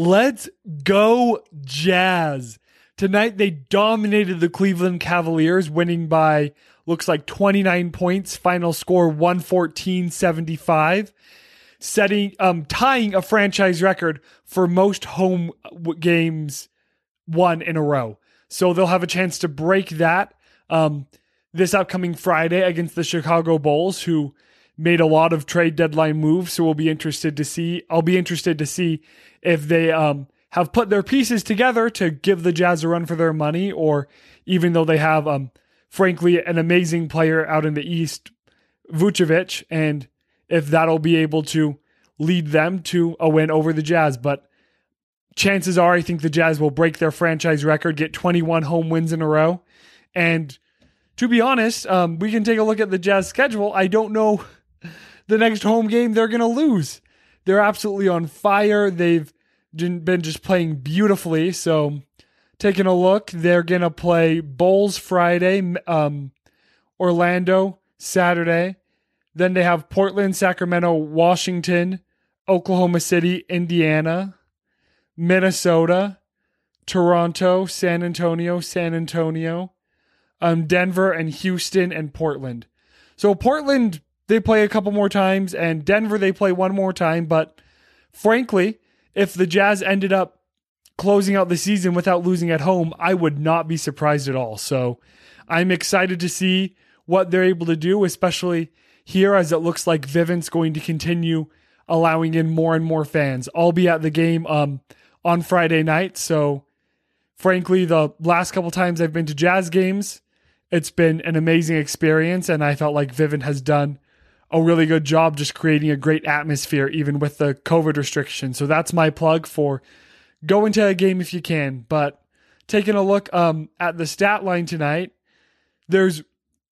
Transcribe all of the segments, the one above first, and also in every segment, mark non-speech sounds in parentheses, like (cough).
Let's go, Jazz. Tonight they dominated the Cleveland Cavaliers, winning by looks like 29 points. Final score 114-75, setting um tying a franchise record for most home games won in a row. So they'll have a chance to break that um this upcoming Friday against the Chicago Bulls who made a lot of trade deadline moves, so we'll be interested to see. I'll be interested to see if they um, have put their pieces together to give the Jazz a run for their money, or even though they have, um, frankly, an amazing player out in the East, Vucevic, and if that'll be able to lead them to a win over the Jazz. But chances are, I think the Jazz will break their franchise record, get 21 home wins in a row. And to be honest, um, we can take a look at the Jazz schedule. I don't know the next home game they're going to lose. They're absolutely on fire. They've been just playing beautifully. So, taking a look, they're going to play Bulls Friday, um, Orlando Saturday. Then they have Portland, Sacramento, Washington, Oklahoma City, Indiana, Minnesota, Toronto, San Antonio, San Antonio, um, Denver, and Houston and Portland. So Portland they play a couple more times, and Denver they play one more time. But frankly, if the Jazz ended up closing out the season without losing at home, I would not be surprised at all. So I'm excited to see what they're able to do, especially here as it looks like Vivint's going to continue allowing in more and more fans. I'll be at the game um, on Friday night. So frankly, the last couple times I've been to Jazz games, it's been an amazing experience, and I felt like Vivint has done a really good job just creating a great atmosphere, even with the COVID restrictions. So that's my plug for go into a game if you can. But taking a look um, at the stat line tonight, there's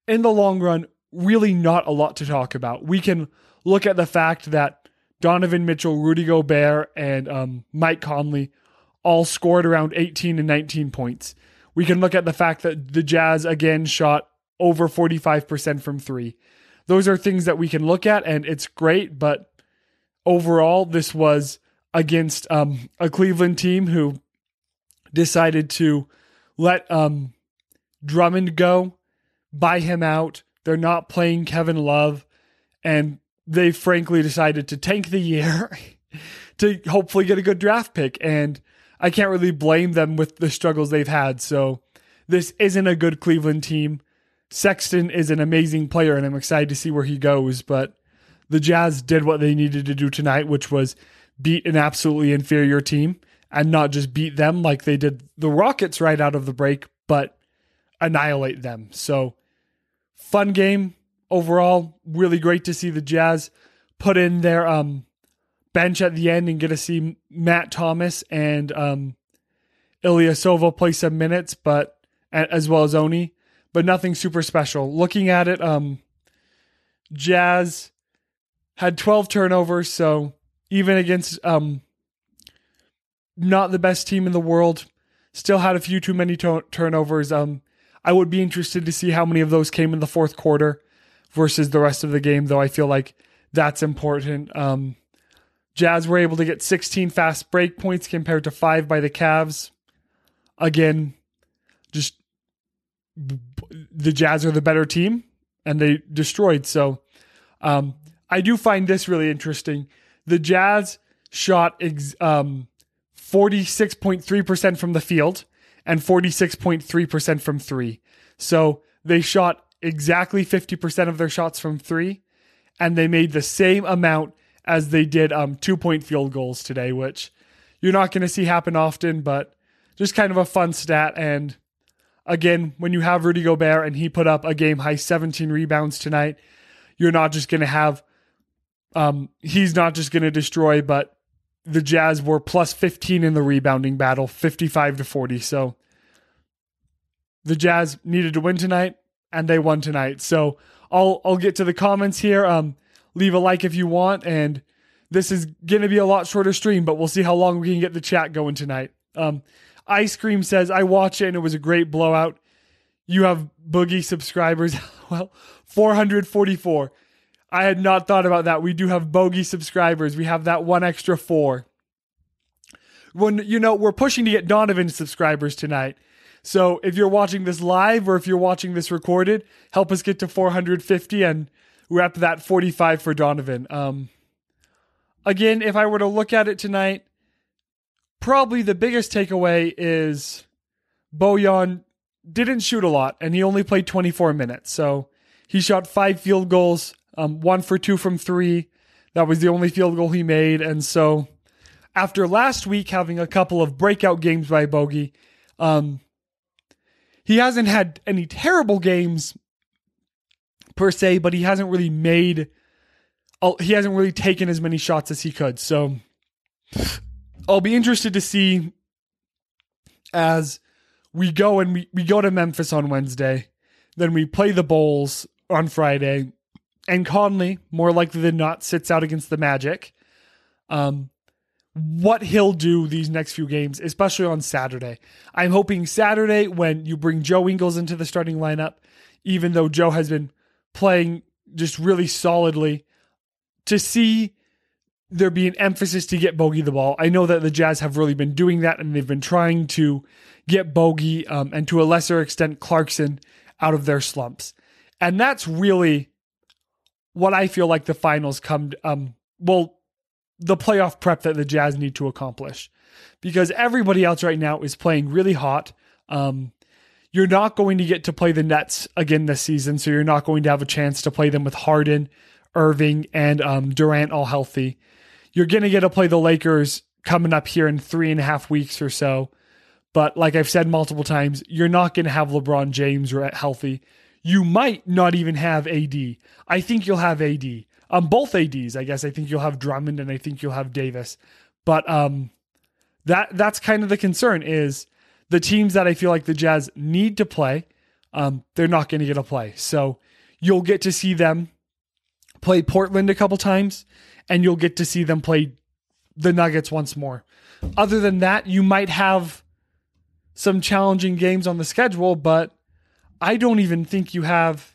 in the long run really not a lot to talk about. We can look at the fact that Donovan Mitchell, Rudy Gobert, and um, Mike Conley all scored around 18 and 19 points. We can look at the fact that the Jazz again shot over 45% from three those are things that we can look at and it's great. But overall, this was against um, a Cleveland team who decided to let um, Drummond go, buy him out. They're not playing Kevin Love, and they frankly decided to tank the year (laughs) to hopefully get a good draft pick. And I can't really blame them with the struggles they've had. So this isn't a good Cleveland team. Sexton is an amazing player, and I'm excited to see where he goes. But the Jazz did what they needed to do tonight, which was beat an absolutely inferior team and not just beat them like they did the Rockets right out of the break, but annihilate them. So, fun game overall. Really great to see the Jazz put in their um, bench at the end and get to see Matt Thomas and um, Ilyasova play some minutes, but as well as Oni but nothing super special. Looking at it, um, Jazz had 12 turnovers, so even against um, not the best team in the world, still had a few too many to- turnovers. Um, I would be interested to see how many of those came in the fourth quarter versus the rest of the game, though I feel like that's important. Um, Jazz were able to get 16 fast break points compared to five by the Cavs. Again, just the Jazz are the better team and they destroyed. So um, I do find this really interesting. The Jazz shot ex- um, 46.3% from the field and 46.3% from three. So they shot exactly 50% of their shots from three and they made the same amount as they did um, two point field goals today, which you're not going to see happen often, but just kind of a fun stat. And again, when you have Rudy Gobert and he put up a game high 17 rebounds tonight, you're not just going to have, um, he's not just going to destroy, but the Jazz were plus 15 in the rebounding battle, 55 to 40. So the Jazz needed to win tonight and they won tonight. So I'll, I'll get to the comments here. Um, leave a like if you want. And this is going to be a lot shorter stream, but we'll see how long we can get the chat going tonight. Um, Ice Cream says, I watch it and it was a great blowout. You have Bogey subscribers. (laughs) well, 444. I had not thought about that. We do have Bogey subscribers. We have that one extra four. when you know we're pushing to get Donovan subscribers tonight. So if you're watching this live or if you're watching this recorded, help us get to 450 and we're up that 45 for Donovan. Um, again, if I were to look at it tonight, probably the biggest takeaway is Bojan didn't shoot a lot and he only played 24 minutes. So he shot five field goals, um, one for two from three. That was the only field goal he made. And so after last week having a couple of breakout games by Bogey, um, he hasn't had any terrible games per se, but he hasn't really made, he hasn't really taken as many shots as he could. So I'll be interested to see as we go and we, we go to Memphis on Wednesday, then we play the Bulls on Friday, and Conley, more likely than not, sits out against the Magic. Um, what he'll do these next few games, especially on Saturday. I'm hoping Saturday when you bring Joe Ingles into the starting lineup, even though Joe has been playing just really solidly, to see there be an emphasis to get Bogey the ball. I know that the Jazz have really been doing that and they've been trying to get Bogey um, and to a lesser extent Clarkson out of their slumps. And that's really what I feel like the finals come um well the playoff prep that the Jazz need to accomplish. Because everybody else right now is playing really hot. Um you're not going to get to play the Nets again this season, so you're not going to have a chance to play them with Harden, Irving, and um, Durant all healthy. You're going to get to play the Lakers coming up here in three and a half weeks or so. But like I've said multiple times, you're not going to have LeBron James healthy. You might not even have AD. I think you'll have AD. Um, both ADs, I guess. I think you'll have Drummond and I think you'll have Davis. But um, that that's kind of the concern is the teams that I feel like the Jazz need to play, um, they're not going to get a play. So you'll get to see them play Portland a couple times, and you'll get to see them play the Nuggets once more. Other than that, you might have some challenging games on the schedule, but I don't even think you have.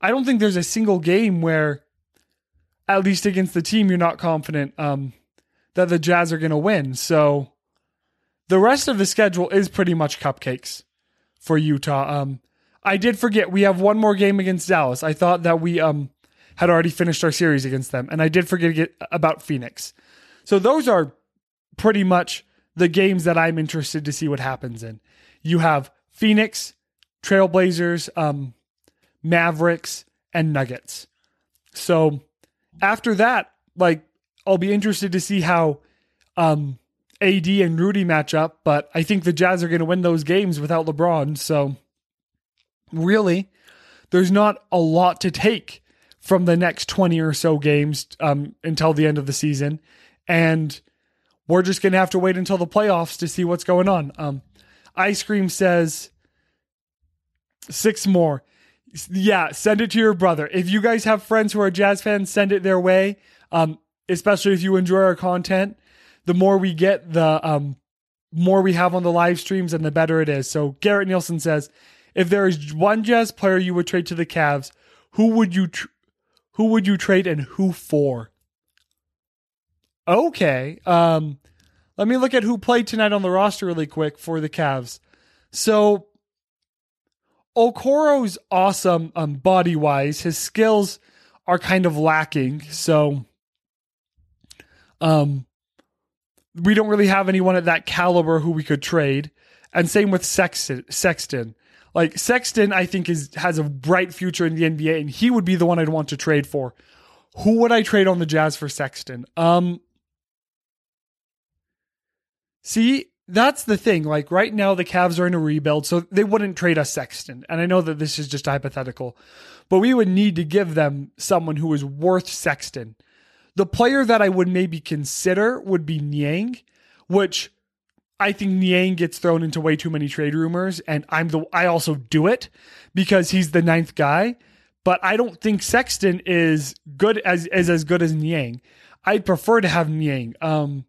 I don't think there's a single game where, at least against the team, you're not confident um, that the Jazz are going to win. So the rest of the schedule is pretty much cupcakes for Utah. Um, I did forget we have one more game against Dallas. I thought that we um had already finished our series against them, and I did forget about Phoenix. So those are pretty much the games that I'm interested to see what happens in. You have Phoenix, Trailblazers, um, Mavericks, and Nuggets. So after that, like I'll be interested to see how um, AD and Rudy match up, but I think the Jazz are going to win those games without LeBron. So really, there's not a lot to take from the next 20 or so games um, until the end of the season. And we're just going to have to wait until the playoffs to see what's going on. Um, Ice Cream says six more. Yeah, send it to your brother. If you guys have friends who are Jazz fans, send it their way. Um, especially if you enjoy our content the more we get, the um, more we have on the live streams, and the better it is. So Garrett Nielsen says, if there is one Jazz player you would trade to the Cavs, who would you tr- who would you trade and who for? Okay. Um, let me look at who played tonight on the roster really quick for the Cavs. So Okoro's awesome um, body wise. His skills are kind of lacking. So um we don't really have anyone at that caliber who we could trade. And same with Sexton. Sexton. Like Sexton, I think is has a bright future in the NBA, and he would be the one I'd want to trade for. Who would I trade on the Jazz for Sexton? Um, see, that's the thing. Like right now, the Cavs are in a rebuild, so they wouldn't trade us Sexton. And I know that this is just hypothetical, but we would need to give them someone who is worth Sexton. The player that I would maybe consider would be Niang, which I think Niang gets thrown into way too many trade rumors, and I'm the I also do it because he's the ninth guy. But I don't think Sexton is good as is as good as Niang. I'd prefer to have Niang. Um,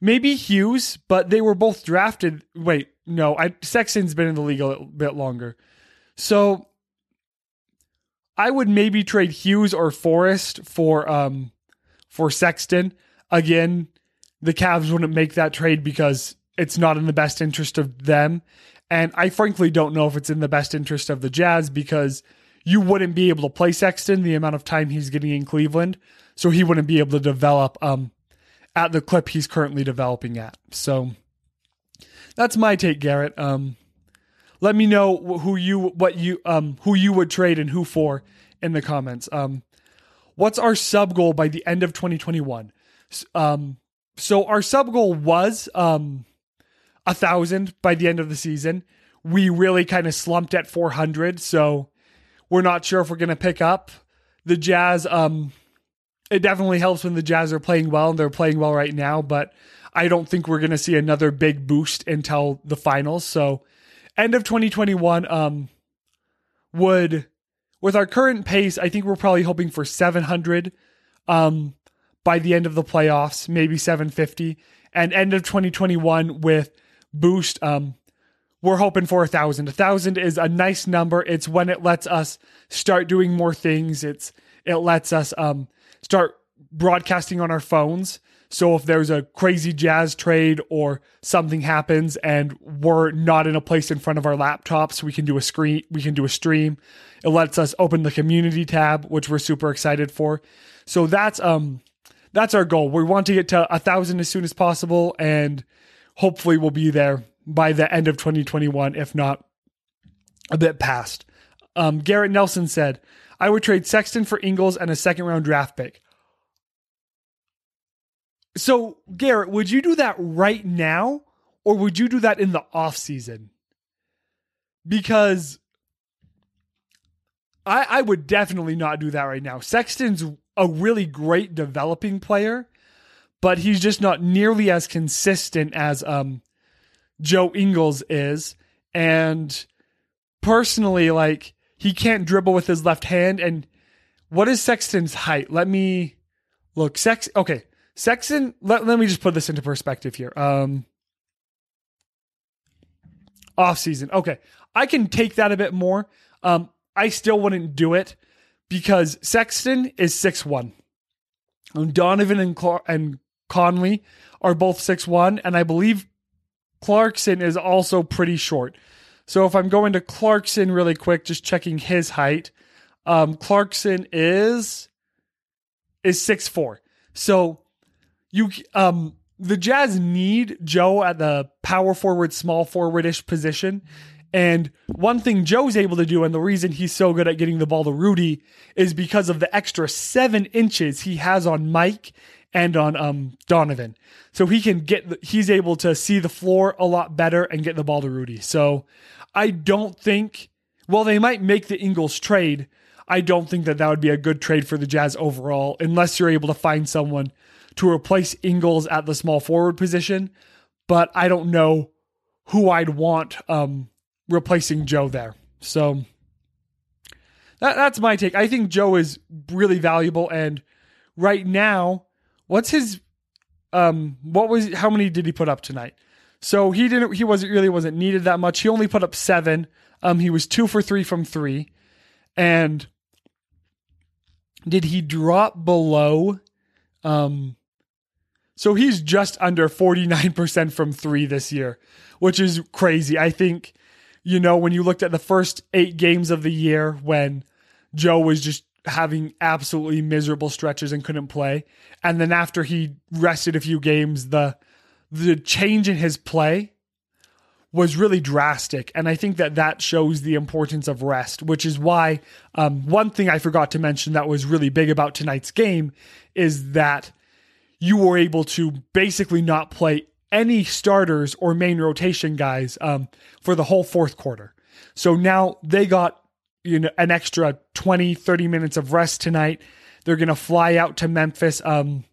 maybe Hughes, but they were both drafted. Wait, no, I, Sexton's been in the league a bit longer, so I would maybe trade Hughes or Forrest for um for Sexton. Again, the Cavs wouldn't make that trade because it's not in the best interest of them. And I frankly don't know if it's in the best interest of the Jazz because you wouldn't be able to play Sexton the amount of time he's getting in Cleveland. So he wouldn't be able to develop um, at the clip he's currently developing at. So that's my take, Garrett. Um, let me know who you what you um who you would trade and who for in the comments. Um, what's our sub goal by the end of 2021? Um, so our sub goal was um a thousand by the end of the season. We really kind of slumped at 400, so we're not sure if we're going to pick up the Jazz. Um, it definitely helps when the Jazz are playing well, and they're playing well right now. But I don't think we're going to see another big boost until the finals. So end of 2021 um, would with our current pace, I think we're probably hoping for 700 um, by the end of the playoffs, maybe 750. And end of 2021 with boost, um, we're hoping for a thousand. A thousand is a nice number. It's when it lets us start doing more things. It's it lets us um, start broadcasting on our phones. So if there's a crazy jazz trade or something happens and we're not in a place in front of our laptops, we can do a screen, we can do a stream. It lets us open the community tab, which we're super excited for. So that's um that's our goal. We want to get to a thousand as soon as possible, and hopefully we'll be there by the end of 2021, if not a bit past. Um, Garrett Nelson said, I would trade Sexton for Ingles and a second round draft pick. So, Garrett, would you do that right now or would you do that in the off season? Because I, I would definitely not do that right now. Sexton's a really great developing player, but he's just not nearly as consistent as um, Joe Ingles is. And personally, like, he can't dribble with his left hand. And what is Sexton's height? Let me look. Sex. Okay. Sexton, let, let me just put this into perspective here. Um, off season. Okay. I can take that a bit more. Um, I still wouldn't do it because Sexton is six one. Donovan and, and Conley are both six one, and I believe Clarkson is also pretty short. So if I'm going to Clarkson really quick, just checking his height, um, Clarkson is is six four. So you um the Jazz need Joe at the power forward, small forwardish position. And one thing Joe's able to do, and the reason he's so good at getting the ball to Rudy, is because of the extra seven inches he has on Mike and on um, Donovan. So he can get, he's able to see the floor a lot better and get the ball to Rudy. So I don't think, well, they might make the Ingles trade. I don't think that that would be a good trade for the Jazz overall, unless you're able to find someone to replace Ingles at the small forward position, but I don't know who I'd want um, replacing Joe there. So that, that's my take. I think Joe is really valuable, and right now, what's his um what was how many did he put up tonight? So he didn't he wasn't really wasn't needed that much. He only put up seven. Um he was two for three from three. And did he drop below um so he's just under 49% from three this year, which is crazy. I think, you know, when you looked at the first eight games of the year when Joe was just having absolutely miserable stretches and couldn't play, and then after he rested a few games, the the change in his play was really drastic. And I think that that shows the importance of rest, which is why um, one thing I forgot to mention that was really big about tonight's game is that you were able to basically not play any starters or main rotation guys um, for the whole fourth quarter. So now they got you know an extra 20 30 minutes of rest tonight. They're going to fly out to Memphis um,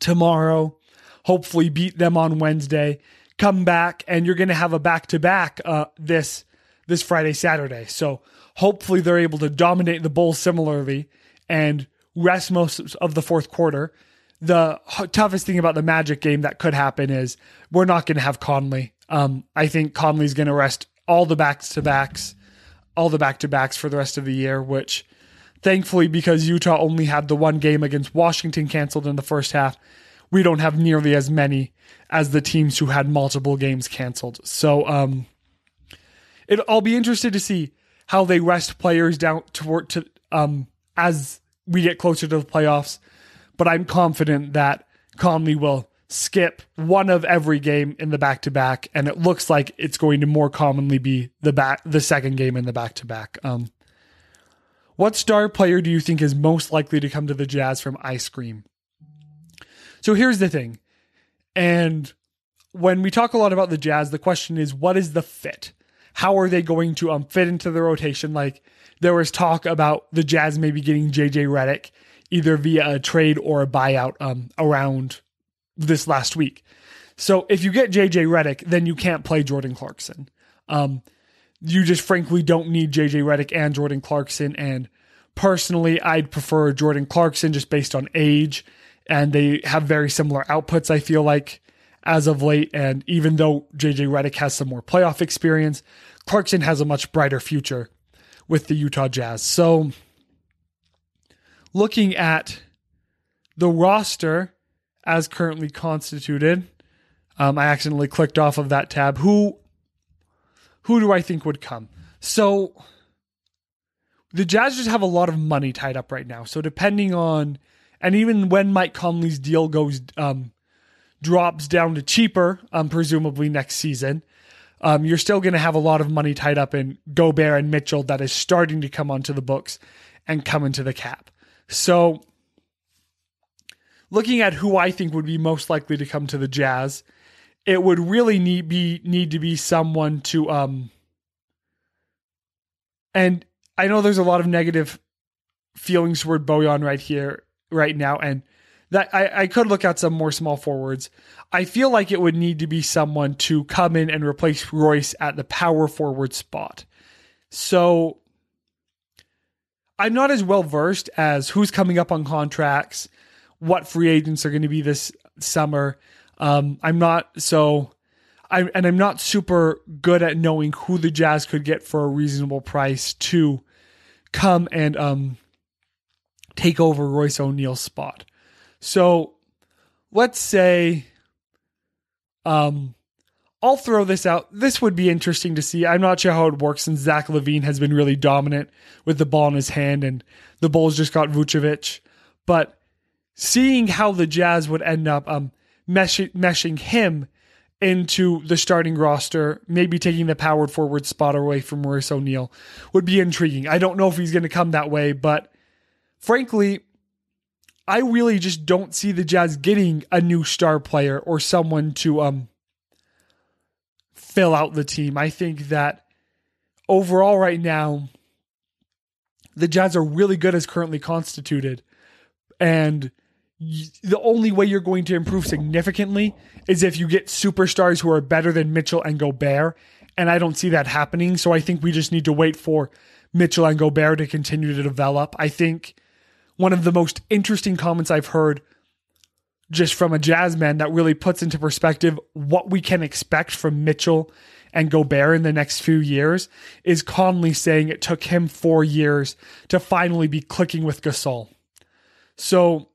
tomorrow, hopefully beat them on Wednesday, come back and you're going to have a back to back this this Friday Saturday. So hopefully they're able to dominate the Bulls similarly and rest most of the fourth quarter the toughest thing about the Magic game that could happen is we're not going to have Conley. Um, I think Conley's going to rest all the backs to backs, all the back to backs for the rest of the year, which thankfully, because Utah only had the one game against Washington canceled in the first half, we don't have nearly as many as the teams who had multiple games canceled. So um, it, I'll be interested to see how they rest players down toward to um, as we get closer to the playoffs. But I'm confident that Conley will skip one of every game in the back to back, and it looks like it's going to more commonly be the back the second game in the back to back. What star player do you think is most likely to come to the Jazz from Ice Cream? So here's the thing. And when we talk a lot about the Jazz, the question is what is the fit? How are they going to um, fit into the rotation? Like there was talk about the Jazz maybe getting JJ Redick either via a trade or a buyout um, around this last week. So if you get JJ Redick, then you can't play Jordan Clarkson. Um, you just frankly don't need JJ Redick and Jordan Clarkson. And personally, I'd prefer Jordan Clarkson just based on age and they have very similar outputs, I feel like, as of late. And even though JJ Redick has some more playoff experience, Clarkson has a much brighter future with the Utah Jazz. So, looking at the roster as currently constituted, um, I accidentally clicked off of that tab. Who, who do I think would come? So, the Jazz just have a lot of money tied up right now. So, depending on and even when Mike Conley's deal goes um, drops down to cheaper, um, presumably next season, um, you're still going to have a lot of money tied up in Gobert and Mitchell that is starting to come onto the books and come into the cap. So, looking at who I think would be most likely to come to the Jazz, it would really need be need to be someone to um. And I know there's a lot of negative feelings toward Bojan right here right now, and that I, I could look at some more small forwards. I feel like it would need to be someone to come in and replace Royce at the power forward spot. So I'm not as well versed as who's coming up on contracts, what free agents are going to be this summer. Um, I'm not so I and I'm not super good at knowing who the Jazz could get for a reasonable price to come and um take over Royce O'Neale's spot. So let's say um I'll throw this out. This would be interesting to see. I'm not sure how it works since Zach LaVine has been really dominant with the ball in his hand and the Bulls just got Vucevic. But seeing how the Jazz would end up um, mesh- meshing him into the starting roster, maybe taking the powered forward spot away from Maurice O'Neale would be intriguing. I don't know if he's going to come that way, but frankly, I really just don't see the Jazz getting a new star player or someone to um fill out the team. I think that overall right now the Jazz are really good as currently constituted and the only way you're going to improve significantly is if you get superstars who are better than Mitchell and Gobert and I don't see that happening so I think we just need to wait for Mitchell and Gobert to continue to develop. I think one of the most interesting comments I've heard just from a jazz man that really puts into perspective what we can expect from Mitchell and Gobert in the next few years is Conley saying it took him four years to finally be clicking with Gasol. So,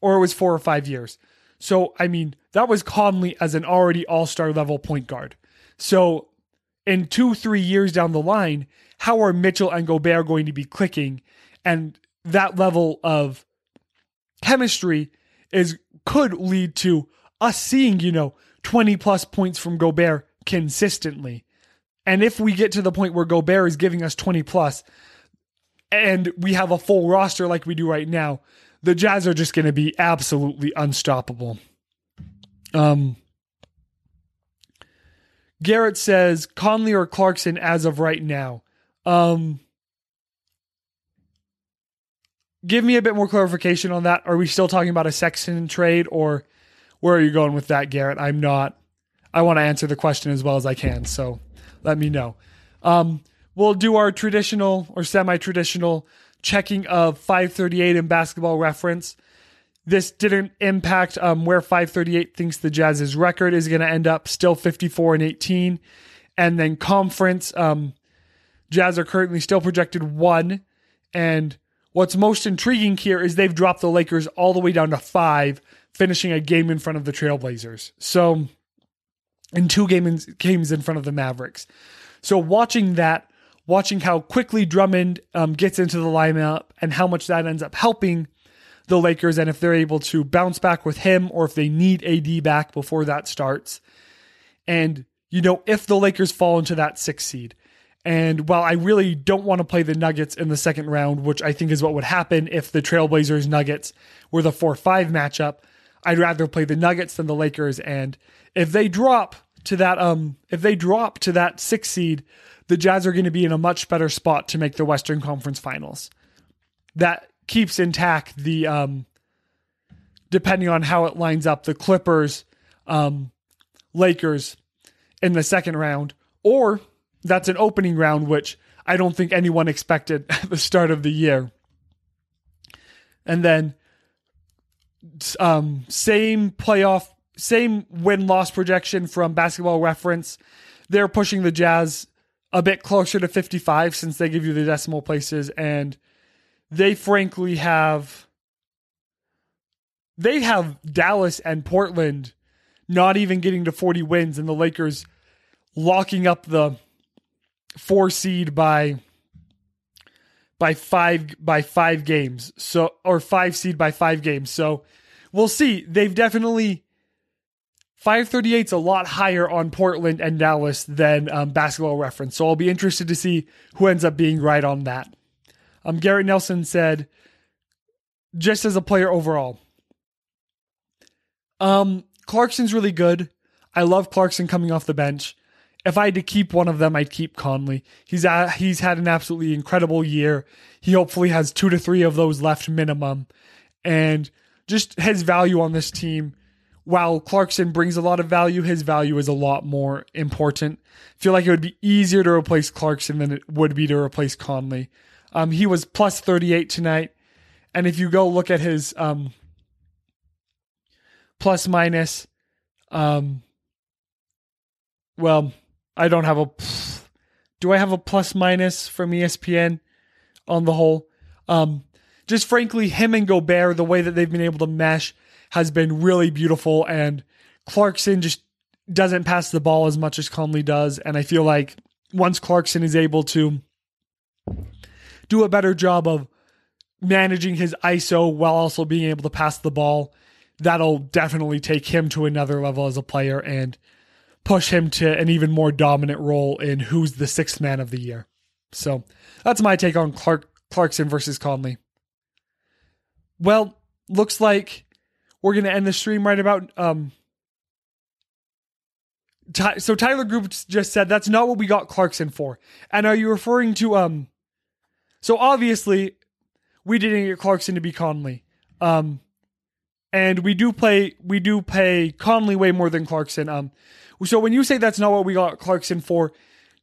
or it was four or five years. So, I mean, that was Conley as an already all star level point guard. So, in two, three years down the line, how are Mitchell and Gobert going to be clicking? And that level of chemistry is could lead to us seeing, you know, 20 plus points from Gobert consistently. And if we get to the point where Gobert is giving us 20 plus and we have a full roster like we do right now, the Jazz are just going to be absolutely unstoppable. Um Garrett says Conley or Clarkson as of right now. Um give me a bit more clarification on that. Are we still talking about a Sexton trade or where are you going with that, Garrett? I'm not. I want to answer the question as well as I can, so let me know. Um, we'll do our traditional or semi traditional checking of 538 in basketball reference. This didn't impact um, where 538 thinks the Jazz's record is going to end up, still 54 and 18. And then conference, um, Jazz are currently still projected one, and What's most intriguing here is they've dropped the Lakers all the way down to five finishing a game in front of the Trailblazers. So, in two games games in front of the Mavericks. So, watching that, watching how quickly Drummond um, gets into the lineup and how much that ends up helping the Lakers, and if they're able to bounce back with him or if they need AD back before that starts. And, you know, if the Lakers fall into that six seed, and while I really don't want to play the Nuggets in the second round, which I think is what would happen if the Trailblazers Nuggets were the 4 5 matchup, I'd rather play the Nuggets than the Lakers. And if they drop to that, um, if they drop to that six seed, the Jazz are going to be in a much better spot to make the Western Conference Finals. That keeps intact the, um, depending on how it lines up, the Clippers, um, Lakers in the second round, or that's an opening round, which I don't think anyone expected (laughs) at the start of the year. And then, um, same playoff, same win loss projection from basketball reference. They're pushing the Jazz a bit closer to 55 since they give you the decimal places. And they frankly have, they have Dallas and Portland not even getting to 40 wins and the Lakers locking up the four seed by by five by five games. So or five seed by five games. So we'll see. They've definitely 538 is a lot higher on Portland and Dallas than um, basketball reference. So I'll be interested to see who ends up being right on that. Um, Garrett Nelson said, just as a player overall, um, Clarkson's really good. I love Clarkson coming off the bench if I had to keep one of them, I'd keep Conley. He's he's had an absolutely incredible year. He hopefully has two to three of those left minimum, and just his value on this team. While Clarkson brings a lot of value, his value is a lot more important. I feel like it would be easier to replace Clarkson than it would be to replace Conley. Um, he was plus 38 tonight. And if you go look at his um, plus minus, um, well, I don't have a. Do I have a plus minus from ESPN on the whole? Um, just frankly, him and Gobert, the way that they've been able to mesh has been really beautiful. And Clarkson just doesn't pass the ball as much as Conley does. And I feel like once Clarkson is able to do a better job of managing his ISO while also being able to pass the ball, that'll definitely take him to another level as a player. And push him to an even more dominant role in who's the sixth man of the year. So that's my take on Clark Clarkson versus Conley. Well, looks like we're gonna end the stream right about um so Tyler Group just said that's not what we got Clarkson for. And are you referring to um so obviously we didn't get Clarkson to be Conley. Um and we do play we do pay Conley way more than Clarkson. Um so when you say that's not what we got Clarkson for,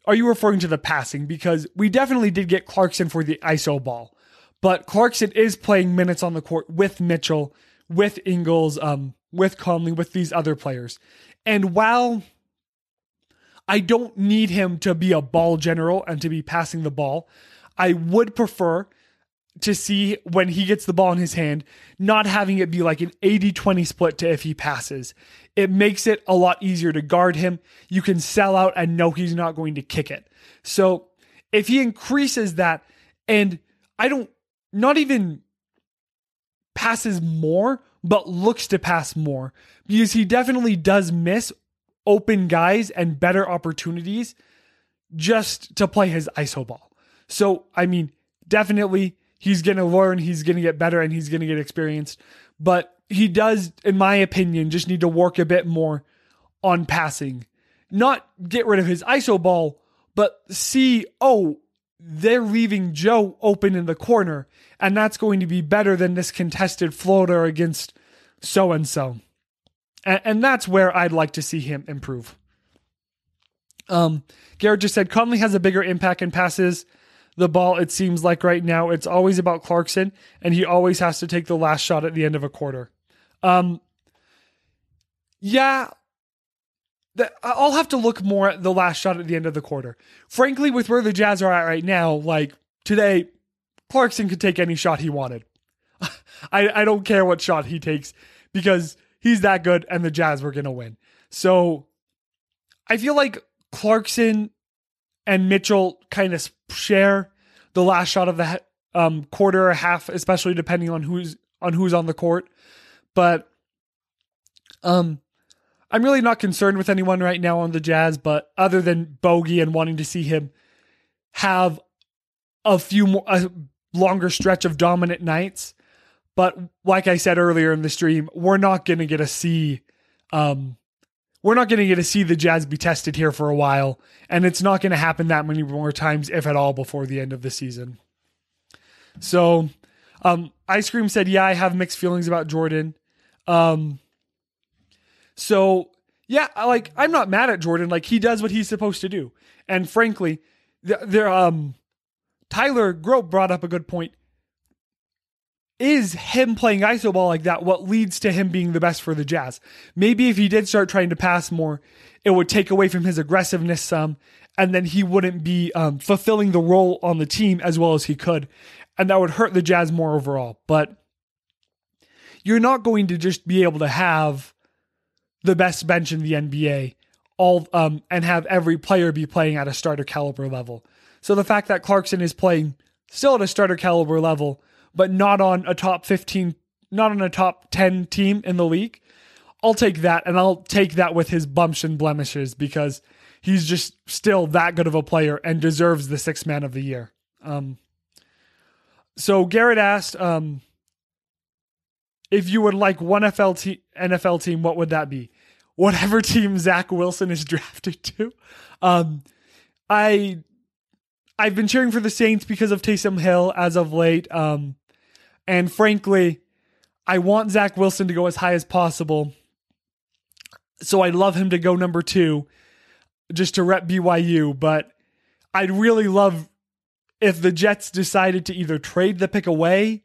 are you referring to the passing? Because we definitely did get Clarkson for the ISO ball, but Clarkson is playing minutes on the court with Mitchell, with Ingles, um, with Conley, with these other players. And while I don't need him to be a ball general and to be passing the ball, I would prefer to see when he gets the ball in his hand, not having it be like an 80 20 split to if he passes. It makes it a lot easier to guard him. You can sell out and know he's not going to kick it. So if he increases that, and I don't, not even passes more, but looks to pass more, because he definitely does miss open guys and better opportunities just to play his ISO ball. So, I mean, definitely he's going to learn, he's going to get better, and he's going to get experienced. But he does, in my opinion, just need to work a bit more on passing. Not get rid of his ISO ball, but see, oh, they're leaving Joe open in the corner, and that's going to be better than this contested floater against so and so. And that's where I'd like to see him improve. Um, Garrett just said Conley has a bigger impact in passes. The ball, it seems like right now, it's always about Clarkson, and he always has to take the last shot at the end of a quarter. Um, yeah, I'll have to look more at the last shot at the end of the quarter. Frankly, with where the Jazz are at right now, like today, Clarkson could take any shot he wanted. (laughs) I, I don't care what shot he takes because he's that good and the Jazz were going to win. So I feel like Clarkson and Mitchell kind of share the last shot of the um, quarter or half, especially depending on who's on who's on the court. But um, I'm really not concerned with anyone right now on the Jazz, but other than Bogey and wanting to see him have a few more a longer stretch of dominant nights. But like I said earlier in the stream, we're not going to get to see um, we're not going to get to see the Jazz be tested here for a while, and it's not going to happen that many more times, if at all, before the end of the season. So, um, Ice Cream said, "Yeah, I have mixed feelings about Jordan." Um, so yeah, like I'm not mad at Jordan. Like he does what he's supposed to do, and frankly, there, um, Tyler Grope brought up a good point. Is him playing iso ball like that what leads to him being the best for the Jazz? Maybe if he did start trying to pass more, it would take away from his aggressiveness some, and then he wouldn't be um, fulfilling the role on the team as well as he could, and that would hurt the Jazz more overall. But you're not going to just be able to have the best bench in the NBA all um, and have every player be playing at a starter caliber level. So the fact that Clarkson is playing still at a starter caliber level but not on a top 15, not on a top 10 team in the league, I'll take that and I'll take that with his bumps and blemishes because he's just still that good of a player and deserves the sixth man of the year. Um, so Garrett asked um, if you would like one NFL, te- NFL team, what would that be? Whatever (laughs) team Zach Wilson is (laughs) drafted to. Um, I I've been cheering for the Saints because of Taysom Hill as of late. Um, and frankly, I want Zach Wilson to go as high as possible. So I'd love him to go number two just to rep BYU. But I'd really love if the Jets decided to either trade the pick away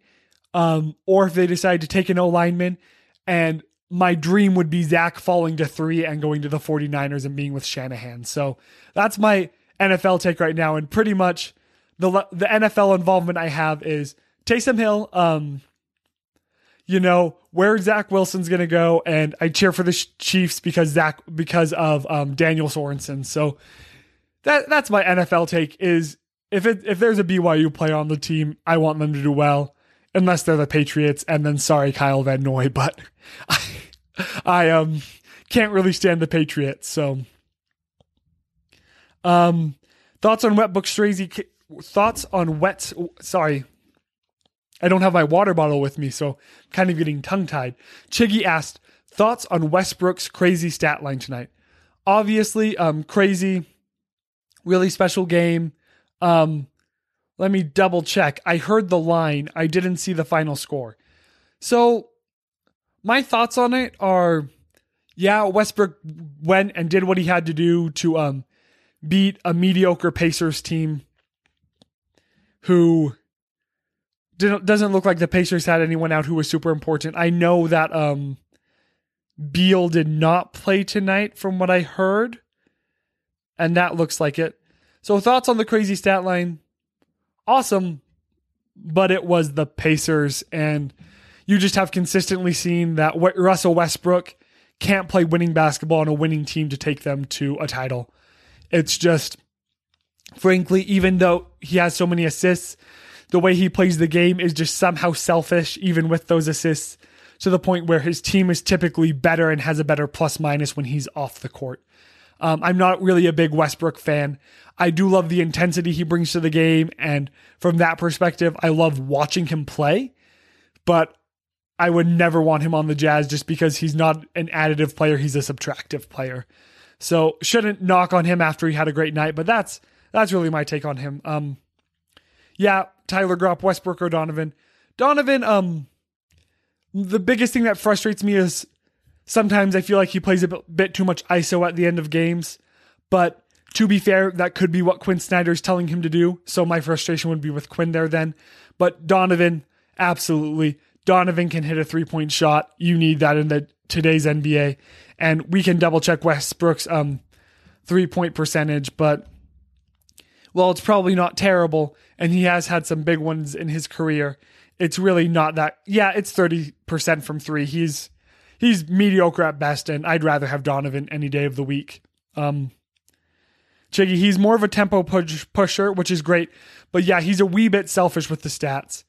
um, or if they decide to take an O lineman. And my dream would be Zach falling to three and going to the 49ers and being with Shanahan. So that's my NFL take right now. And pretty much the, the NFL involvement I have is Taysom Hill, um, you know where Zach Wilson's gonna go, and I cheer for the Chiefs because Zach because of um, Daniel Sorensen. So that that's my NFL take. Is if it if there's a BYU player on the team, I want them to do well, unless they're the Patriots. And then sorry, Kyle Van Noy, (laughs) but I, I um can't really stand the Patriots. So um thoughts on Wet Book Strazy thoughts on wet sorry I don't have my water bottle with me, so I'm kind of getting tongue tied. Chiggy asked, thoughts on Westbrook's crazy stat line tonight? Obviously, um, crazy, really special game. Um, let me double check. I heard the line, I didn't see the final score. So, my thoughts on it are yeah, Westbrook went and did what he had to do to um, beat a mediocre Pacers team who doesn't look like the Pacers had anyone out who was super important. I know that um Beal did not play tonight from what I heard. And that looks like it. So thoughts on the crazy stat line? Awesome. But it was the Pacers and you just have consistently seen that Russell Westbrook can't play winning basketball on a winning team to take them to a title. It's just frankly even though he has so many assists the way he plays the game is just somehow selfish, even with those assists, to the point where his team is typically better and has a better plus minus when he's off the court. Um, I'm not really a big Westbrook fan. I do love the intensity he brings to the game, and from that perspective, I love watching him play. But I would never want him on the Jazz just because he's not an additive player; he's a subtractive player. So shouldn't knock on him after he had a great night. But that's that's really my take on him. Um, yeah, Tyler Gropp, Westbrook, or Donovan. Donovan, um, the biggest thing that frustrates me is sometimes I feel like he plays a bit too much ISO at the end of games. But to be fair, that could be what Quin Snyder's telling him to do. So my frustration would be with Quin there then. But Donovan, absolutely. Donovan can hit a three point shot. You need that in the today's NBA. And we can double check Westbrook's um, three point percentage, but well, it's probably not terrible, and he has had some big ones in his career, it's really not that. Yeah, it's 30% from three. He's he's mediocre at best, and I'd rather have Donovan any day of the week. Um, Chiggy, he's more of a tempo push, pusher, which is great, but yeah, he's a wee bit selfish with the stats,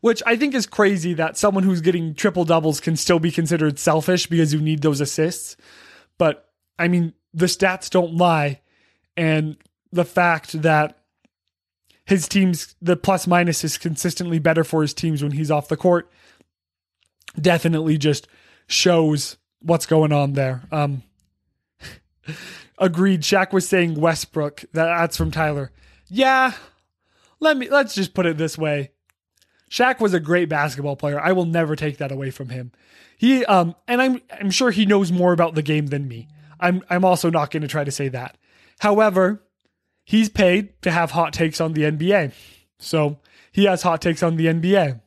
which I think is crazy that someone who's getting triple doubles can still be considered selfish because you need those assists. But I mean, the stats don't lie, and the fact that his teams, the plus minus is consistently better for his teams when he's off the court, definitely just shows what's going on there. Um, (laughs) agreed. Shaq was saying Westbrook. That, that's from Tyler. Yeah, let me let's just put it this way. Shaq was a great basketball player. I will never take that away from him. He um and I'm I'm sure he knows more about the game than me. I'm I'm also not going to try to say that. However, he's paid to have hot takes on the NBA. So, he has hot takes on the NBA.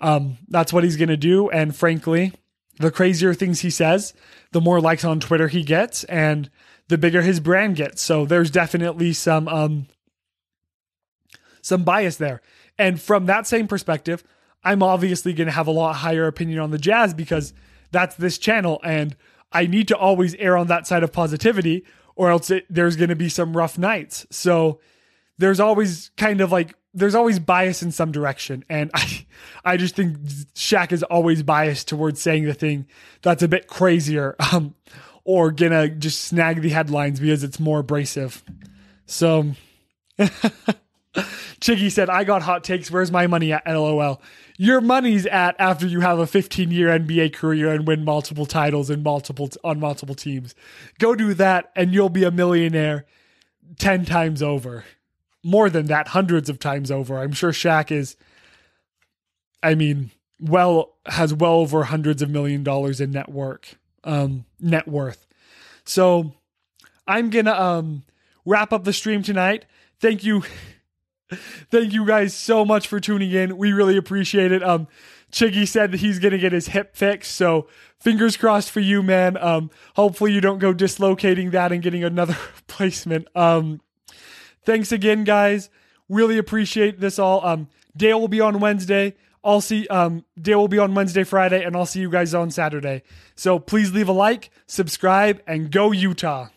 Um that's what he's going to do and frankly, the crazier things he says, the more likes on Twitter he gets and the bigger his brand gets. So there's definitely some um some bias there. And from that same perspective, I'm obviously going to have a lot higher opinion on the Jazz because that's this channel and I need to always err on that side of positivity or else it, there's going to be some rough nights. So there's always kind of like there's always bias in some direction and (laughs) I I just think Shaq is always biased towards saying the thing that's a bit crazier (laughs) um or gonna just snag the headlines because it's more abrasive. So (laughs) Chiggy said, I got hot takes. Where's my money at? LOL. Your money's at after you have a 15 year NBA career and win multiple titles and multiple on multiple teams. Go do that and you'll be a millionaire 10 times over. More than that, hundreds of times over. I'm sure Shaq is, I mean, well, has well over hundreds of million dollars in network. Um, net worth. So I'm gonna um wrap up the stream tonight. Thank you. Thank you guys so much for tuning in. We really appreciate it. Um, Chiggy said that he's gonna get his hip fixed, so fingers crossed for you, man. Um, hopefully you don't go dislocating that and getting another (laughs) replacement. Um, thanks again, guys. Really appreciate this all. Um, Dale will be on Wednesday. I'll see um Dale will be on Wednesday, Friday, and I'll see you guys on Saturday. So please leave a like, subscribe, and go Utah.